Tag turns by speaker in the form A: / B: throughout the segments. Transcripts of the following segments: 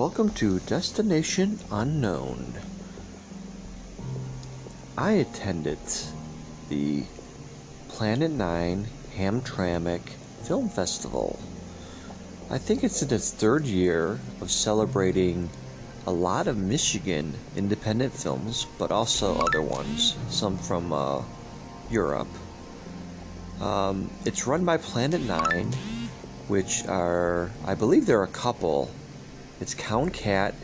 A: Welcome to Destination Unknown. I attended the Planet 9 Hamtramck Film Festival. I think it's in its third year of celebrating a lot of Michigan independent films, but also other ones, some from uh, Europe. Um, it's run by Planet 9, which are, I believe they're a couple. It's Count Cat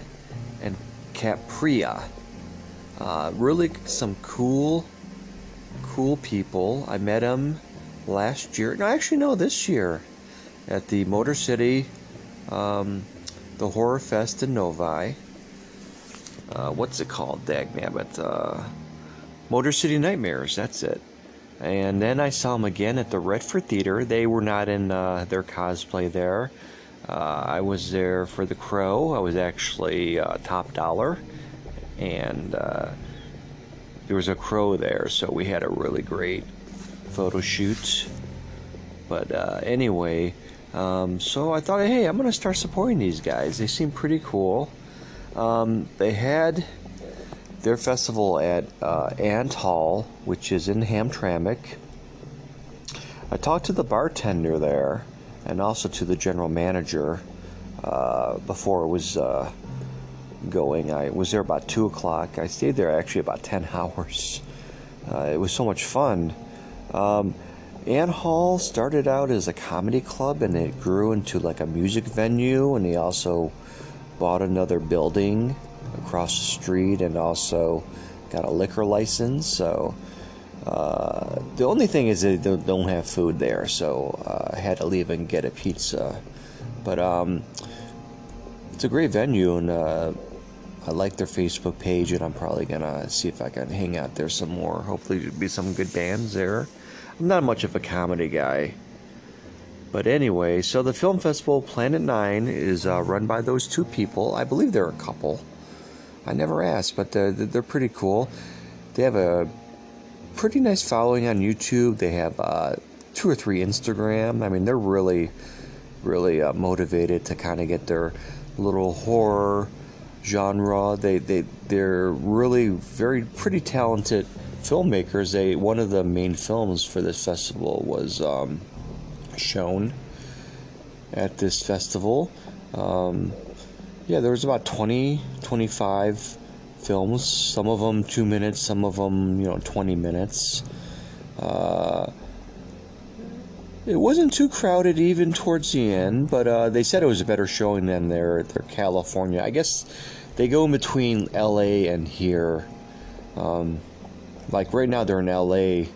A: and Capria. Uh, really some cool, cool people. I met them last year. No, actually, no, this year at the Motor City, um, the Horror Fest in Novi. Uh, what's it called? Dagnabbit. Uh, Motor City Nightmares, that's it. And then I saw them again at the Redford Theater. They were not in uh, their cosplay there. Uh, I was there for The Crow. I was actually uh, top dollar. And uh, there was a crow there, so we had a really great photo shoot. But uh, anyway, um, so I thought, hey, I'm to start supporting these guys. They seem pretty cool. Um, they had their festival at uh, Ant Hall, which is in Hamtramck. I talked to the bartender there and also to the general manager uh, before it was uh, going. I was there about 2 o'clock. I stayed there actually about 10 hours. Uh, it was so much fun. Um, Ant Hall started out as a comedy club and it grew into like a music venue, and they also bought another building across the street and also got a liquor license. So uh, the only thing is they don't have food there, so uh, I had to leave and get a pizza. But um, it's a great venue, and uh, I like their Facebook page, and I'm probably gonna see if I can hang out there some more. Hopefully, there'll be some good bands there. I'm not much of a comedy guy. But anyway, so the film festival Planet Nine is uh, run by those two people. I believe they're a couple. I never asked, but they're, they're pretty cool. They have a pretty nice following on YouTube. They have uh, two or three Instagram. I mean, they're really, really uh, motivated to kind of get their little horror genre. They they they're really very pretty talented filmmakers. They one of the main films for this festival was um, shown at this festival. Um, yeah, there was about 20, 25 films. Some of them two minutes, some of them you know 20 minutes. Uh, it wasn't too crowded even towards the end, but uh, they said it was a better showing than their their California. I guess they go in between L.A. and here. Um, like right now, they're in L.A.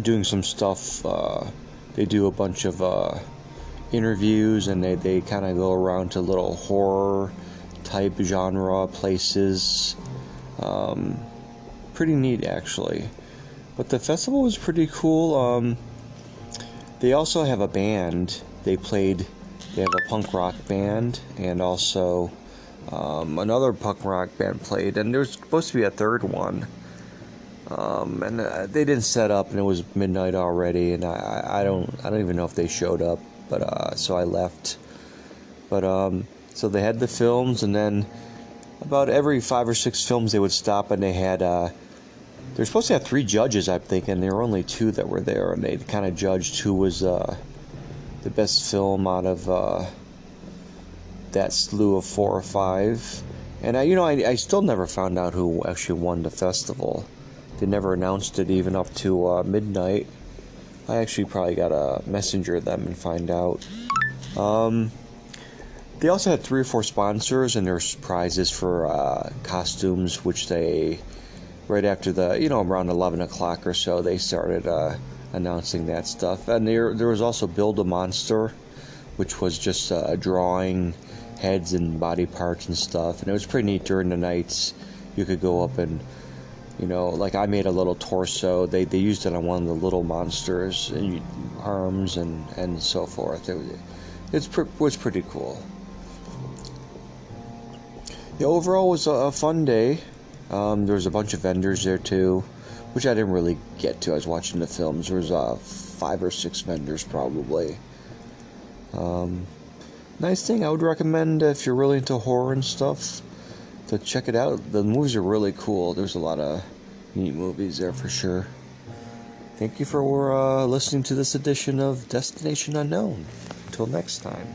A: doing some stuff. Uh, they do a bunch of uh, interviews, and they they kind of go around to little horror type genre places. Um, pretty neat, actually. But the festival was pretty cool. Um, they also have a band. They played. They have a punk rock band and also um, another punk rock band played, and there's supposed to be a third one. Um, and uh, they didn't set up, and it was midnight already, and I, I don't I don't even know if they showed up, but uh, so I left. But um, so they had the films, and then about every five or six films they would stop, and they had uh, they're supposed to have three judges, I think, and There were only two that were there, and they kind of judged who was uh, the best film out of uh, that slew of four or five. And I, you know, I, I still never found out who actually won the festival. They never announced it even up to uh, midnight. I actually probably got a messenger them and find out. Um, they also had three or four sponsors, and there's prizes for uh, costumes, which they right after the you know around 11 o'clock or so they started uh, announcing that stuff. And there there was also build a monster which was just uh, drawing heads and body parts and stuff. And it was pretty neat during the nights. You could go up and you know like i made a little torso. They, they used it on one of the little monsters and arms and and so forth. It, it's pre- was pretty cool the overall was a, fun day um, there was a bunch of vendors there too, which I didn't really get to. I was watching the films. There was uh, five or six vendors probably. Um, nice thing I would recommend if you're really into horror and stuff to check it out. The movies are really cool. There's a lot of neat movies there for sure. Thank you for uh, listening to this edition of Destination Unknown. Until next time.